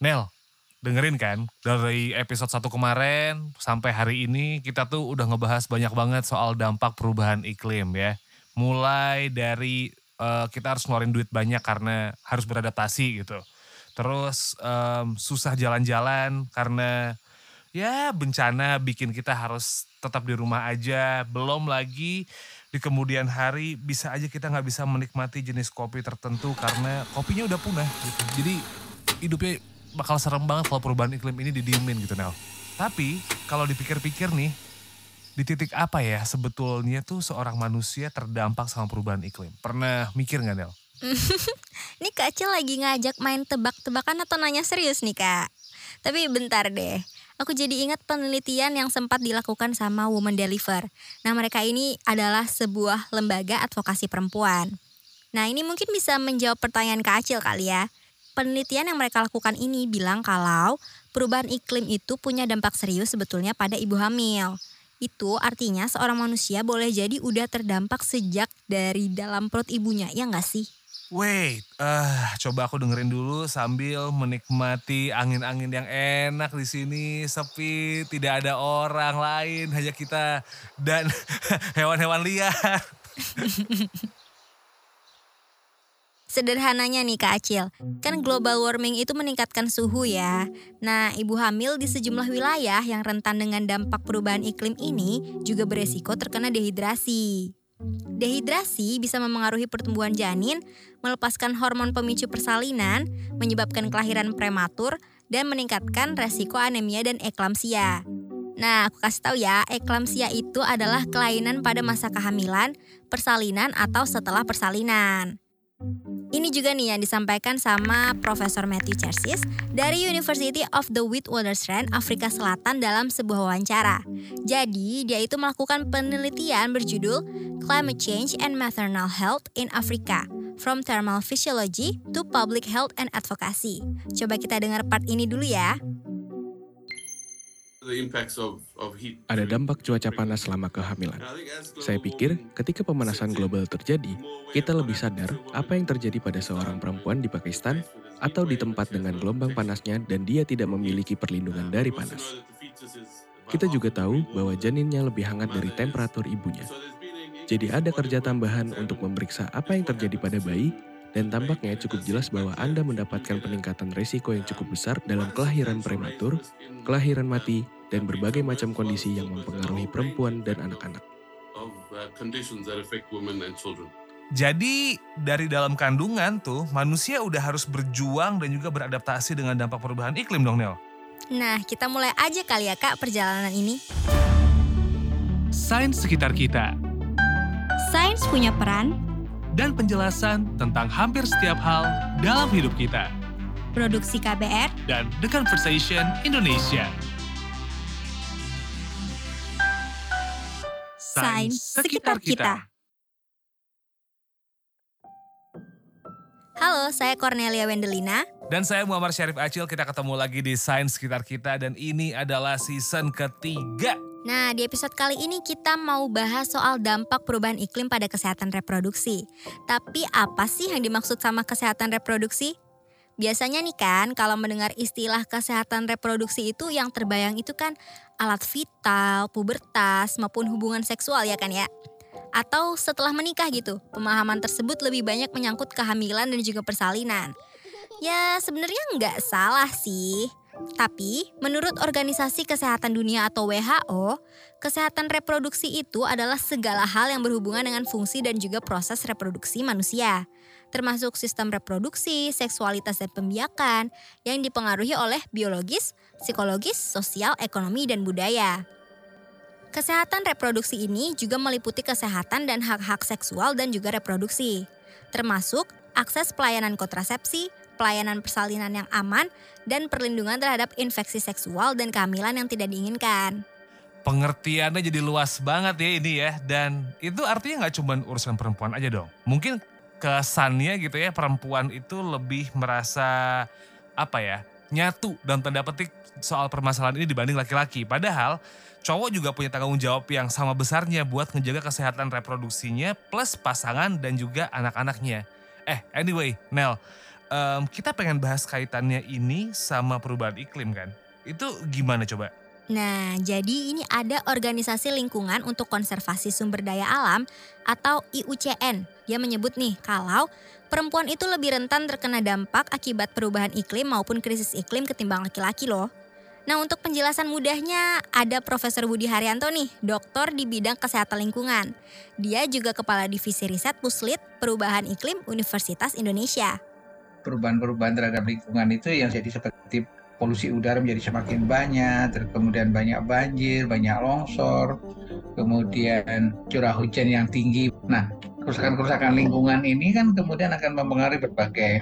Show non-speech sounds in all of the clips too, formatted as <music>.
Nel, dengerin kan dari episode 1 kemarin sampai hari ini kita tuh udah ngebahas banyak banget soal dampak perubahan iklim ya. Mulai dari uh, kita harus ngeluarin duit banyak karena harus beradaptasi gitu. Terus um, susah jalan-jalan karena ya bencana bikin kita harus tetap di rumah aja. Belum lagi di kemudian hari bisa aja kita nggak bisa menikmati jenis kopi tertentu karena kopinya udah punah gitu. Jadi hidupnya bakal serem banget kalau perubahan iklim ini didiemin gitu Nel. Tapi kalau dipikir-pikir nih, di titik apa ya sebetulnya tuh seorang manusia terdampak sama perubahan iklim? Pernah mikir nggak Nel? <laughs> ini Kak Acil lagi ngajak main tebak-tebakan atau nanya serius nih Kak? Tapi bentar deh, aku jadi ingat penelitian yang sempat dilakukan sama Women Deliver. Nah mereka ini adalah sebuah lembaga advokasi perempuan. Nah ini mungkin bisa menjawab pertanyaan Kak Acil kali ya. Penelitian yang mereka lakukan ini bilang kalau perubahan iklim itu punya dampak serius sebetulnya pada ibu hamil. Itu artinya seorang manusia boleh jadi udah terdampak sejak dari dalam perut ibunya, ya nggak sih? Wait, uh, coba aku dengerin dulu sambil menikmati angin-angin yang enak di sini, sepi, tidak ada orang lain, hanya kita dan <laughs> hewan-hewan liar. <laughs> Sederhananya nih Kak Acil, kan global warming itu meningkatkan suhu ya. Nah, ibu hamil di sejumlah wilayah yang rentan dengan dampak perubahan iklim ini juga beresiko terkena dehidrasi. Dehidrasi bisa memengaruhi pertumbuhan janin, melepaskan hormon pemicu persalinan, menyebabkan kelahiran prematur, dan meningkatkan resiko anemia dan eklamsia. Nah, aku kasih tahu ya, eklamsia itu adalah kelainan pada masa kehamilan, persalinan, atau setelah persalinan. Ini juga nih yang disampaikan sama Profesor Matthew Chersis dari University of the Witwatersrand, Afrika Selatan dalam sebuah wawancara. Jadi, dia itu melakukan penelitian berjudul Climate Change and Maternal Health in Africa From Thermal Physiology to Public Health and Advocacy. Coba kita dengar part ini dulu ya. Ada dampak cuaca panas selama kehamilan. Saya pikir ketika pemanasan global terjadi, kita lebih sadar apa yang terjadi pada seorang perempuan di Pakistan atau di tempat dengan gelombang panasnya dan dia tidak memiliki perlindungan dari panas. Kita juga tahu bahwa janinnya lebih hangat dari temperatur ibunya. Jadi ada kerja tambahan untuk memeriksa apa yang terjadi pada bayi dan tampaknya cukup jelas bahwa Anda mendapatkan peningkatan risiko yang cukup besar dalam kelahiran prematur, kelahiran mati, dan berbagai macam kondisi yang mempengaruhi perempuan dan anak-anak. Jadi dari dalam kandungan tuh manusia udah harus berjuang dan juga beradaptasi dengan dampak perubahan iklim dong Nel. Nah kita mulai aja kali ya kak perjalanan ini. Sains sekitar kita. Sains punya peran dan penjelasan tentang hampir setiap hal dalam hidup kita. Produksi KBR dan The Conversation Indonesia. Sains sekitar kita. Halo, saya Cornelia Wendelina. Dan saya Muhammad Syarif Acil, kita ketemu lagi di Sains Sekitar Kita dan ini adalah season ketiga. Nah, di episode kali ini kita mau bahas soal dampak perubahan iklim pada kesehatan reproduksi. Tapi apa sih yang dimaksud sama kesehatan reproduksi? Biasanya nih kan kalau mendengar istilah kesehatan reproduksi itu yang terbayang itu kan alat vital, pubertas maupun hubungan seksual ya kan ya. Atau setelah menikah gitu, pemahaman tersebut lebih banyak menyangkut kehamilan dan juga persalinan. Ya sebenarnya nggak salah sih. Tapi, menurut Organisasi Kesehatan Dunia atau WHO, kesehatan reproduksi itu adalah segala hal yang berhubungan dengan fungsi dan juga proses reproduksi manusia termasuk sistem reproduksi, seksualitas dan pembiakan yang dipengaruhi oleh biologis, psikologis, sosial, ekonomi, dan budaya. Kesehatan reproduksi ini juga meliputi kesehatan dan hak-hak seksual dan juga reproduksi, termasuk akses pelayanan kontrasepsi, pelayanan persalinan yang aman, dan perlindungan terhadap infeksi seksual dan kehamilan yang tidak diinginkan. Pengertiannya jadi luas banget ya ini ya, dan itu artinya nggak cuma urusan perempuan aja dong. Mungkin kesannya gitu ya perempuan itu lebih merasa apa ya nyatu dan tanda petik soal permasalahan ini dibanding laki-laki. Padahal cowok juga punya tanggung jawab yang sama besarnya buat ngejaga kesehatan reproduksinya plus pasangan dan juga anak-anaknya. Eh anyway Nel, um, kita pengen bahas kaitannya ini sama perubahan iklim kan. Itu gimana coba? Nah, jadi ini ada organisasi lingkungan untuk konservasi sumber daya alam atau IUCN. Dia menyebut nih kalau perempuan itu lebih rentan terkena dampak akibat perubahan iklim maupun krisis iklim ketimbang laki-laki loh. Nah untuk penjelasan mudahnya ada Profesor Budi Haryanto nih, doktor di bidang kesehatan lingkungan. Dia juga Kepala Divisi Riset Puslit Perubahan Iklim Universitas Indonesia. Perubahan-perubahan terhadap lingkungan itu yang jadi seperti polusi udara menjadi semakin banyak, terus kemudian banyak banjir, banyak longsor, kemudian curah hujan yang tinggi. Nah, kerusakan-kerusakan lingkungan ini kan kemudian akan mempengaruhi berbagai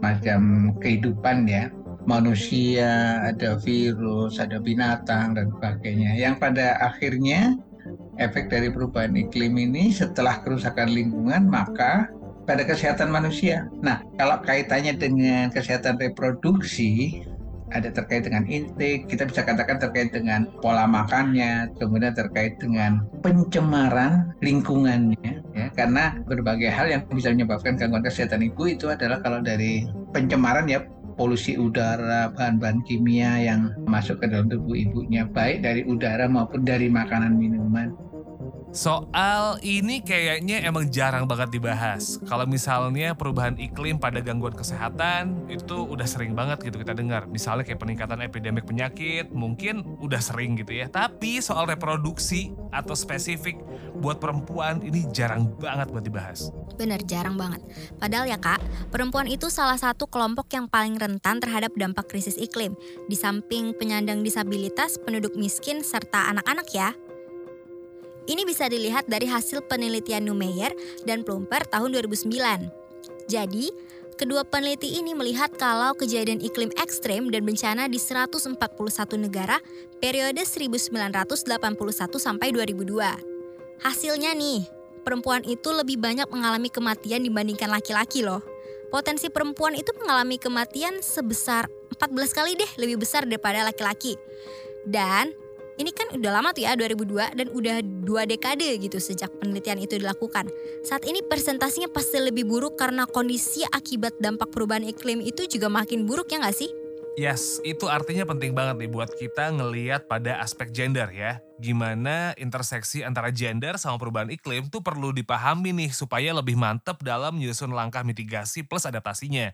macam kehidupan ya. Manusia, ada virus, ada binatang, dan sebagainya. Yang pada akhirnya efek dari perubahan iklim ini setelah kerusakan lingkungan maka pada kesehatan manusia. Nah, kalau kaitannya dengan kesehatan reproduksi, ada terkait dengan intake, kita bisa katakan terkait dengan pola makannya, kemudian terkait dengan pencemaran lingkungannya, ya, karena berbagai hal yang bisa menyebabkan gangguan kesehatan ibu itu adalah kalau dari pencemaran ya polusi udara, bahan-bahan kimia yang masuk ke dalam tubuh ibunya, baik dari udara maupun dari makanan minuman. Soal ini kayaknya emang jarang banget dibahas. Kalau misalnya perubahan iklim pada gangguan kesehatan itu udah sering banget gitu kita dengar. Misalnya kayak peningkatan epidemik penyakit mungkin udah sering gitu ya. Tapi soal reproduksi atau spesifik buat perempuan ini jarang banget buat dibahas. Bener jarang banget. Padahal ya kak, perempuan itu salah satu kelompok yang paling rentan terhadap dampak krisis iklim. Di samping penyandang disabilitas, penduduk miskin, serta anak-anak ya. Ini bisa dilihat dari hasil penelitian Numeyer dan Plumper tahun 2009. Jadi, kedua peneliti ini melihat kalau kejadian iklim ekstrem dan bencana di 141 negara periode 1981 sampai 2002. Hasilnya nih, perempuan itu lebih banyak mengalami kematian dibandingkan laki-laki loh. Potensi perempuan itu mengalami kematian sebesar 14 kali deh lebih besar daripada laki-laki. Dan ini kan udah lama tuh ya 2002 dan udah dua dekade gitu sejak penelitian itu dilakukan. Saat ini presentasinya pasti lebih buruk karena kondisi akibat dampak perubahan iklim itu juga makin buruk ya nggak sih? Yes, itu artinya penting banget nih buat kita ngeliat pada aspek gender ya. Gimana interseksi antara gender sama perubahan iklim tuh perlu dipahami nih supaya lebih mantep dalam menyusun langkah mitigasi plus adaptasinya.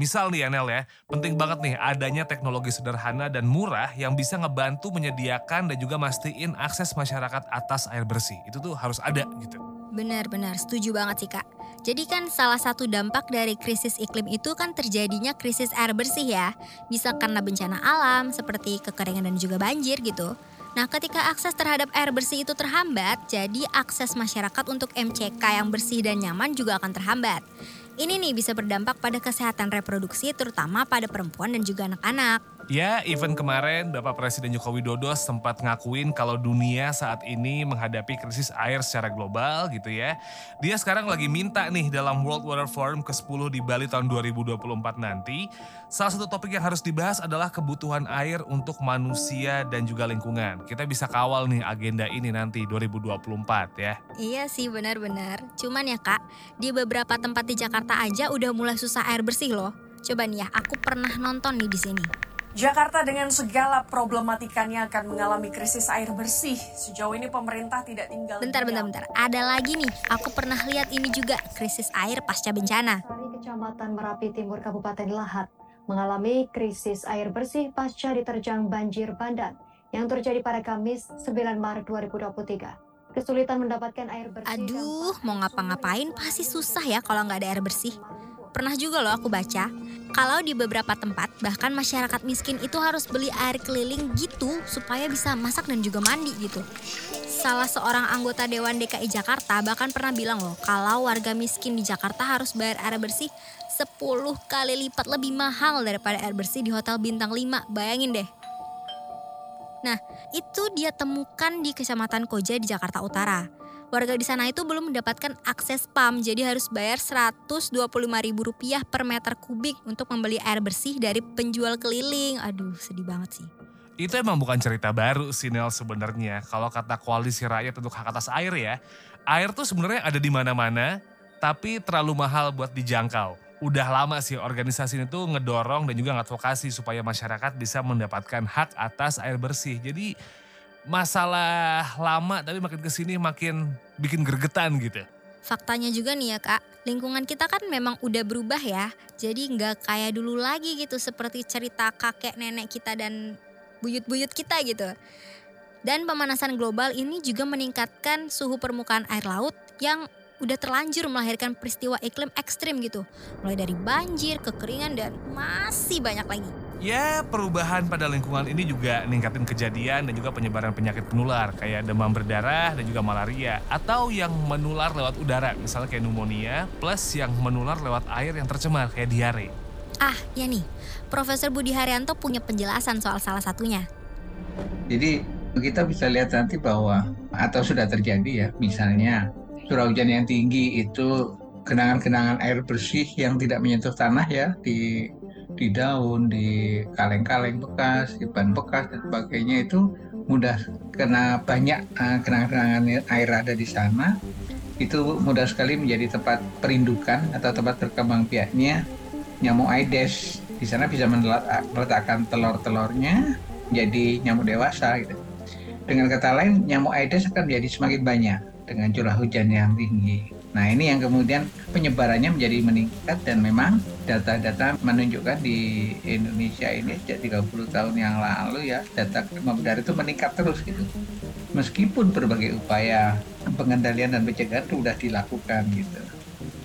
Misal nih Anel ya, penting banget nih adanya teknologi sederhana dan murah yang bisa ngebantu menyediakan dan juga mastiin akses masyarakat atas air bersih. Itu tuh harus ada gitu. Benar-benar, setuju banget sih kak. Jadi kan salah satu dampak dari krisis iklim itu kan terjadinya krisis air bersih ya. Bisa karena bencana alam seperti kekeringan dan juga banjir gitu. Nah ketika akses terhadap air bersih itu terhambat, jadi akses masyarakat untuk MCK yang bersih dan nyaman juga akan terhambat. Ini nih bisa berdampak pada kesehatan reproduksi terutama pada perempuan dan juga anak-anak. Ya, even kemarin Bapak Presiden Joko Widodo sempat ngakuin kalau dunia saat ini menghadapi krisis air secara global gitu ya. Dia sekarang lagi minta nih dalam World Water Forum ke-10 di Bali tahun 2024 nanti, salah satu topik yang harus dibahas adalah kebutuhan air untuk manusia dan juga lingkungan. Kita bisa kawal nih agenda ini nanti 2024 ya. Iya sih benar-benar. Cuman ya kak, di beberapa tempat di Jakarta aja udah mulai susah air bersih loh. Coba nih ya, aku pernah nonton nih di sini. Jakarta dengan segala problematikanya akan mengalami krisis air bersih. Sejauh ini pemerintah tidak tinggal. Bentar, bentar, bentar. Ada lagi nih. Aku pernah lihat ini juga krisis air pasca bencana. Kecamatan Merapi Timur Kabupaten Lahat mengalami krisis air bersih pasca diterjang banjir bandang yang terjadi pada Kamis 9 Maret 2023. Kesulitan mendapatkan air bersih. Aduh, mau ngapa-ngapain pasti susah ya kalau nggak ada air bersih. Pernah juga loh aku baca, kalau di beberapa tempat bahkan masyarakat miskin itu harus beli air keliling gitu supaya bisa masak dan juga mandi gitu. Salah seorang anggota Dewan DKI Jakarta bahkan pernah bilang loh kalau warga miskin di Jakarta harus bayar air bersih 10 kali lipat lebih mahal daripada air bersih di hotel bintang 5. Bayangin deh. Nah, itu dia temukan di Kecamatan Koja di Jakarta Utara. Warga di sana itu belum mendapatkan akses PAM, jadi harus bayar Rp125.000 per meter kubik untuk membeli air bersih dari penjual keliling. Aduh, sedih banget sih. Itu emang bukan cerita baru sih Nel sebenarnya. Kalau kata koalisi rakyat untuk hak atas air ya, air tuh sebenarnya ada di mana-mana, tapi terlalu mahal buat dijangkau. Udah lama sih organisasi ini tuh ngedorong dan juga ngadvokasi supaya masyarakat bisa mendapatkan hak atas air bersih. Jadi masalah lama tapi makin ke sini makin bikin gergetan gitu. Faktanya juga nih ya kak, lingkungan kita kan memang udah berubah ya. Jadi nggak kayak dulu lagi gitu seperti cerita kakek nenek kita dan buyut-buyut kita gitu. Dan pemanasan global ini juga meningkatkan suhu permukaan air laut yang udah terlanjur melahirkan peristiwa iklim ekstrim gitu. Mulai dari banjir, kekeringan, dan masih banyak lagi. Ya perubahan pada lingkungan ini juga ningkatin kejadian dan juga penyebaran penyakit penular kayak demam berdarah dan juga malaria. Atau yang menular lewat udara misalnya kayak pneumonia plus yang menular lewat air yang tercemar kayak diare. Ah ya nih, Profesor Budi Haryanto punya penjelasan soal salah satunya. Jadi kita bisa lihat nanti bahwa atau sudah terjadi ya misalnya curah hujan yang tinggi itu genangan-genangan air bersih yang tidak menyentuh tanah ya di di daun, di kaleng-kaleng bekas, di ban bekas dan sebagainya itu mudah kena banyak uh, genangan-genangan air ada di sana itu mudah sekali menjadi tempat perindukan atau tempat berkembang biaknya nyamuk Aedes. Di sana bisa meletakkan telur-telurnya jadi nyamuk dewasa gitu. Dengan kata lain, nyamuk Aedes akan menjadi semakin banyak dengan curah hujan yang tinggi. Nah ini yang kemudian penyebarannya menjadi meningkat dan memang data-data menunjukkan di Indonesia ini sejak 30 tahun yang lalu ya data demam berdarah itu meningkat terus gitu. Meskipun berbagai upaya pengendalian dan pencegahan itu sudah dilakukan gitu.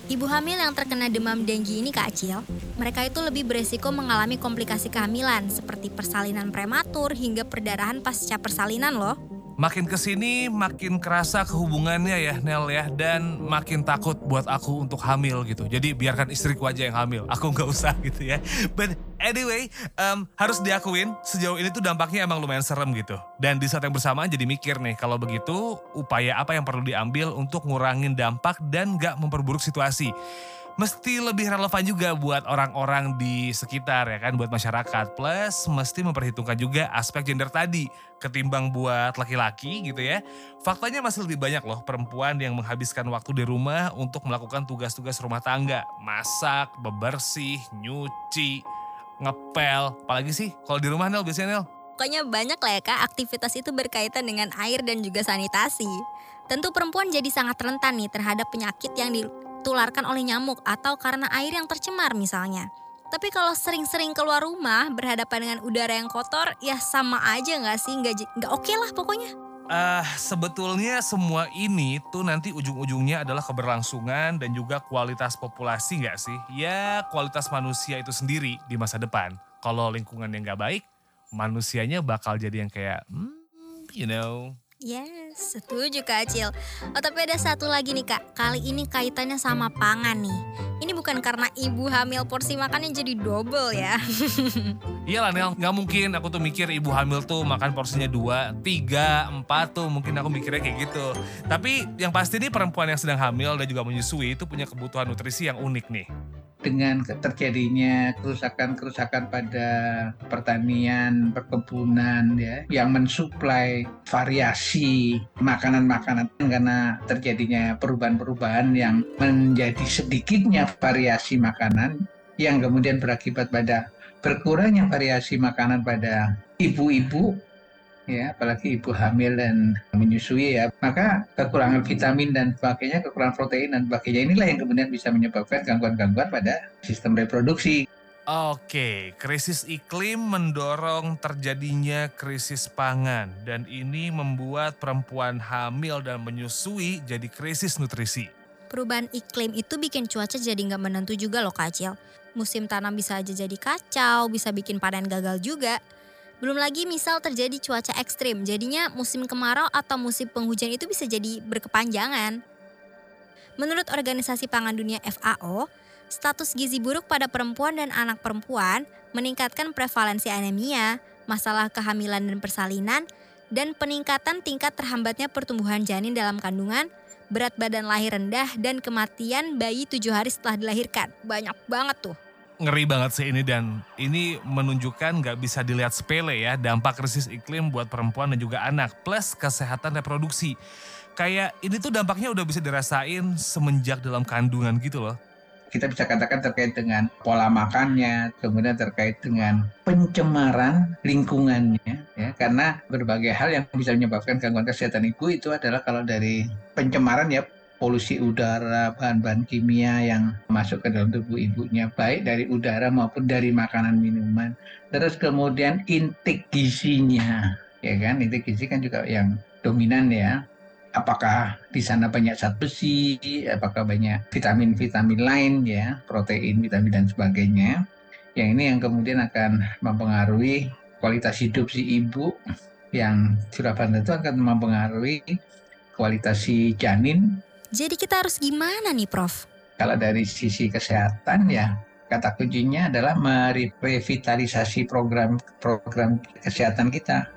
Ibu hamil yang terkena demam denggi ini Kak Acil, mereka itu lebih beresiko mengalami komplikasi kehamilan seperti persalinan prematur hingga perdarahan pasca persalinan loh. Makin ke sini makin kerasa kehubungannya ya Nel ya dan makin takut buat aku untuk hamil gitu. Jadi biarkan istriku aja yang hamil, aku nggak usah <laughs> gitu ya. But anyway, um, harus diakuin sejauh ini tuh dampaknya emang lumayan serem gitu. Dan di saat yang bersamaan jadi mikir nih kalau begitu upaya apa yang perlu diambil untuk ngurangin dampak dan nggak memperburuk situasi mesti lebih relevan juga buat orang-orang di sekitar ya kan? Buat masyarakat. Plus mesti memperhitungkan juga aspek gender tadi. Ketimbang buat laki-laki gitu ya. Faktanya masih lebih banyak loh perempuan yang menghabiskan waktu di rumah untuk melakukan tugas-tugas rumah tangga. Masak bebersih nyuci ngepel. Apalagi sih kalau di rumah Nel biasanya Nel? Pokoknya banyak lah ya kak aktivitas itu berkaitan dengan air dan juga sanitasi. Tentu perempuan jadi sangat rentan nih terhadap penyakit yang di, ditularkan oleh nyamuk atau karena air yang tercemar misalnya. Tapi kalau sering-sering keluar rumah berhadapan dengan udara yang kotor, ya sama aja nggak sih? Nggak oke okay lah pokoknya. Uh, sebetulnya semua ini tuh nanti ujung-ujungnya adalah keberlangsungan dan juga kualitas populasi nggak sih? Ya kualitas manusia itu sendiri di masa depan. Kalau lingkungan yang nggak baik, manusianya bakal jadi yang kayak, hmm, you know, Yes, setuju Kak Acil. Oh tapi ada satu lagi nih Kak, kali ini kaitannya sama pangan nih. Ini bukan karena ibu hamil porsi makannya jadi double ya. <laughs> Iyalah Nel, gak mungkin aku tuh mikir ibu hamil tuh makan porsinya dua, tiga, empat tuh mungkin aku mikirnya kayak gitu. Tapi yang pasti nih perempuan yang sedang hamil dan juga menyusui itu punya kebutuhan nutrisi yang unik nih dengan terjadinya kerusakan-kerusakan pada pertanian, perkebunan ya yang mensuplai variasi makanan-makanan karena terjadinya perubahan-perubahan yang menjadi sedikitnya variasi makanan yang kemudian berakibat pada berkurangnya variasi makanan pada ibu-ibu ya apalagi ibu hamil dan menyusui ya maka kekurangan vitamin dan sebagainya kekurangan protein dan sebagainya inilah yang kemudian bisa menyebabkan gangguan-gangguan pada sistem reproduksi Oke, krisis iklim mendorong terjadinya krisis pangan dan ini membuat perempuan hamil dan menyusui jadi krisis nutrisi. Perubahan iklim itu bikin cuaca jadi nggak menentu juga loh kacil. Musim tanam bisa aja jadi kacau, bisa bikin panen gagal juga. Belum lagi misal terjadi cuaca ekstrim, jadinya musim kemarau atau musim penghujan itu bisa jadi berkepanjangan. Menurut Organisasi Pangan Dunia FAO, status gizi buruk pada perempuan dan anak perempuan meningkatkan prevalensi anemia, masalah kehamilan dan persalinan, dan peningkatan tingkat terhambatnya pertumbuhan janin dalam kandungan, berat badan lahir rendah, dan kematian bayi tujuh hari setelah dilahirkan. Banyak banget tuh ngeri banget sih ini dan ini menunjukkan nggak bisa dilihat sepele ya dampak krisis iklim buat perempuan dan juga anak plus kesehatan reproduksi. Kayak ini tuh dampaknya udah bisa dirasain semenjak dalam kandungan gitu loh. kita bisa katakan terkait dengan pola makannya, kemudian terkait dengan pencemaran lingkungannya, ya karena berbagai hal yang bisa menyebabkan gangguan kesehatan ibu itu adalah kalau dari pencemaran ya polusi udara, bahan-bahan kimia yang masuk ke dalam tubuh ibunya, baik dari udara maupun dari makanan minuman. Terus kemudian intik gizinya, ya kan? Intik gizi kan juga yang dominan ya apakah di sana banyak zat besi, apakah banyak vitamin-vitamin lain ya, protein, vitamin dan sebagainya. Yang ini yang kemudian akan mempengaruhi kualitas hidup si ibu yang Surabaya itu akan mempengaruhi kualitas si janin. Jadi kita harus gimana nih Prof? Kalau dari sisi kesehatan ya kata kuncinya adalah merevitalisasi program-program kesehatan kita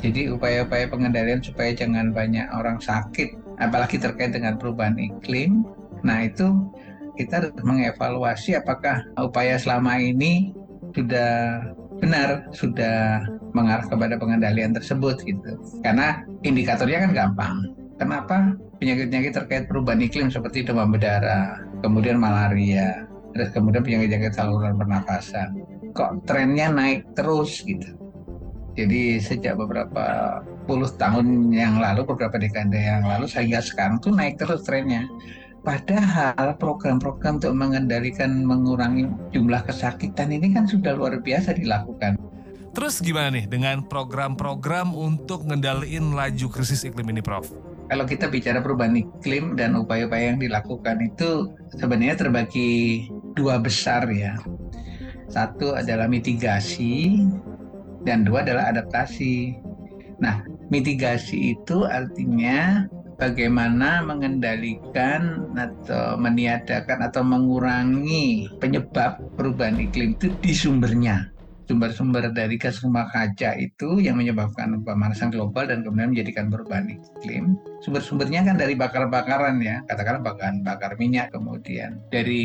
jadi upaya-upaya pengendalian supaya jangan banyak orang sakit, apalagi terkait dengan perubahan iklim. Nah itu kita harus mengevaluasi apakah upaya selama ini sudah benar, sudah mengarah kepada pengendalian tersebut gitu. Karena indikatornya kan gampang. Kenapa penyakit-penyakit terkait perubahan iklim seperti demam berdarah, kemudian malaria, terus kemudian penyakit-penyakit saluran pernafasan, kok trennya naik terus gitu jadi sejak beberapa puluh tahun yang lalu, beberapa dekade yang lalu, sehingga sekarang tuh naik terus trennya. Padahal program-program untuk mengendalikan, mengurangi jumlah kesakitan ini kan sudah luar biasa dilakukan. Terus gimana nih dengan program-program untuk ngendaliin laju krisis iklim ini, Prof? Kalau kita bicara perubahan iklim dan upaya-upaya yang dilakukan itu sebenarnya terbagi dua besar ya. Satu adalah mitigasi, dan dua adalah adaptasi. Nah, mitigasi itu artinya bagaimana mengendalikan atau meniadakan atau mengurangi penyebab perubahan iklim itu di sumbernya sumber-sumber dari gas rumah kaca itu yang menyebabkan pemanasan global dan kemudian menjadikan perubahan iklim. Sumber-sumbernya kan dari bakar-bakaran ya, katakanlah bahan bakar minyak, kemudian dari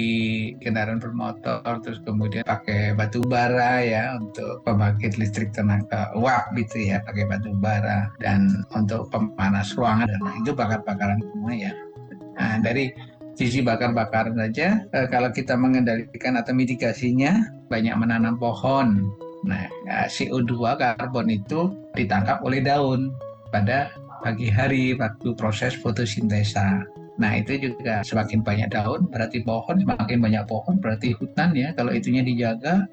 kendaraan bermotor, terus kemudian pakai batu bara ya untuk pembangkit listrik tenaga uap gitu ya, pakai batu bara dan untuk pemanas ruangan dan itu bakar-bakaran semua ya. Nah, dari sisi bakar-bakar saja e, kalau kita mengendalikan atau mitigasinya banyak menanam pohon. Nah, ya, CO2 karbon itu ditangkap oleh daun pada pagi hari waktu proses fotosintesa. Nah, itu juga semakin banyak daun berarti pohon, semakin banyak pohon berarti hutan ya. Kalau itunya dijaga,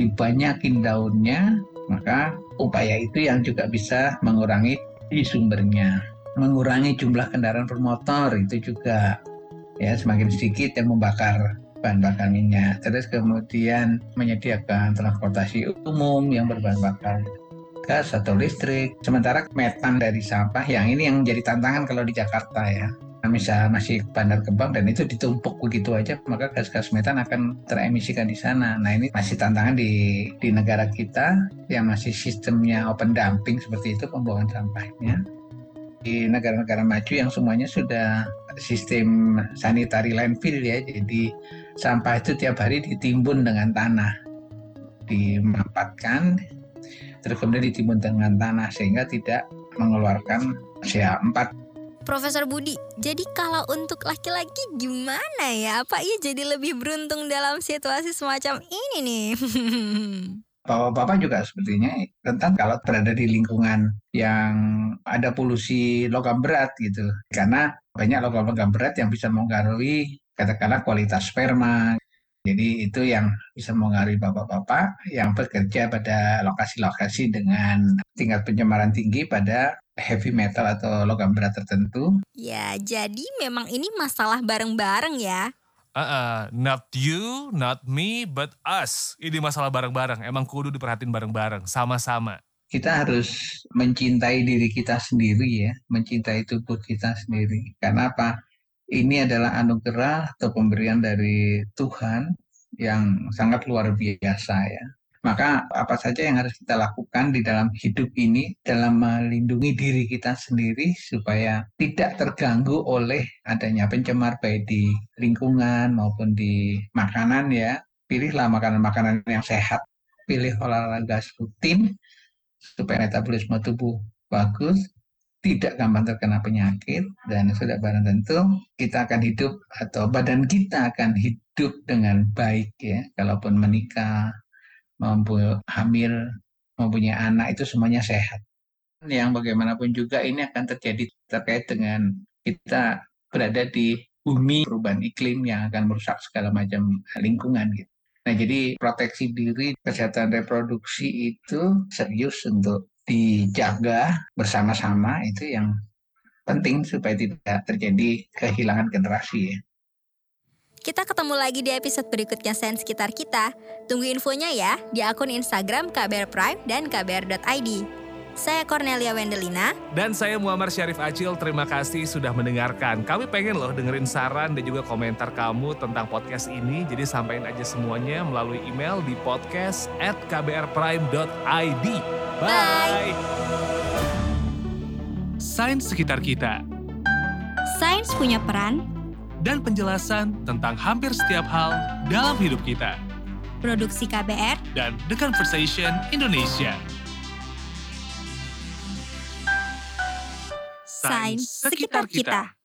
dibanyakin daunnya, maka upaya itu yang juga bisa mengurangi di sumbernya. Mengurangi jumlah kendaraan bermotor itu juga ya semakin sedikit yang membakar bahan bakar minyak. Terus kemudian menyediakan transportasi umum yang berbahan bakar gas atau listrik. Sementara metan dari sampah yang ini yang menjadi tantangan kalau di Jakarta ya. Nah, misal masih bandar kembang dan itu ditumpuk begitu aja, maka gas-gas metan akan teremisikan di sana. Nah ini masih tantangan di di negara kita yang masih sistemnya open dumping seperti itu pembuangan sampahnya di negara-negara maju yang semuanya sudah sistem sanitary landfill ya. Jadi sampah itu tiap hari ditimbun dengan tanah, dimampatkan, terus kemudian ditimbun dengan tanah sehingga tidak mengeluarkan CO4. Profesor Budi, jadi kalau untuk laki-laki gimana ya? Apa ia jadi lebih beruntung dalam situasi semacam ini nih? <laughs> Bapak-bapak juga sepertinya tentang kalau berada di lingkungan yang ada polusi logam berat gitu. Karena banyak logam-logam berat yang bisa mengaruhi katakanlah kualitas sperma. Jadi itu yang bisa mengaruhi bapak-bapak yang bekerja pada lokasi-lokasi dengan tingkat pencemaran tinggi pada heavy metal atau logam berat tertentu. Ya, jadi memang ini masalah bareng-bareng ya. Uh, uh, not you, not me, but us. Ini masalah bareng-bareng. Emang kudu diperhatiin bareng-bareng, sama-sama. Kita harus mencintai diri kita sendiri ya, mencintai tubuh kita sendiri. Karena apa? Ini adalah anugerah atau pemberian dari Tuhan yang sangat luar biasa ya. Maka apa saja yang harus kita lakukan di dalam hidup ini dalam melindungi diri kita sendiri supaya tidak terganggu oleh adanya pencemar baik di lingkungan maupun di makanan ya. Pilihlah makanan-makanan yang sehat, pilih olahraga rutin supaya metabolisme tubuh bagus, tidak gampang terkena penyakit dan sudah barang tentu kita akan hidup atau badan kita akan hidup dengan baik ya kalaupun menikah mampu hamil mempunyai anak itu semuanya sehat yang bagaimanapun juga ini akan terjadi terkait dengan kita berada di bumi perubahan iklim yang akan merusak segala macam lingkungan gitu. Nah, jadi proteksi diri kesehatan reproduksi itu serius untuk dijaga bersama-sama itu yang penting supaya tidak terjadi kehilangan generasi ya. Kita ketemu lagi di episode berikutnya Sains Sekitar Kita. Tunggu infonya ya di akun Instagram KBR Prime dan kbr.id. Saya Cornelia Wendelina. Dan saya Muammar Syarif Acil, terima kasih sudah mendengarkan. Kami pengen loh dengerin saran dan juga komentar kamu tentang podcast ini. Jadi sampaikan aja semuanya melalui email di podcast at kbrprime.id. Bye! Sains sekitar kita Sains punya peran dan penjelasan tentang hampir setiap hal dalam hidup kita. produksi KBR Dan The Conversation Indonesia. Sains Sekitar Kita.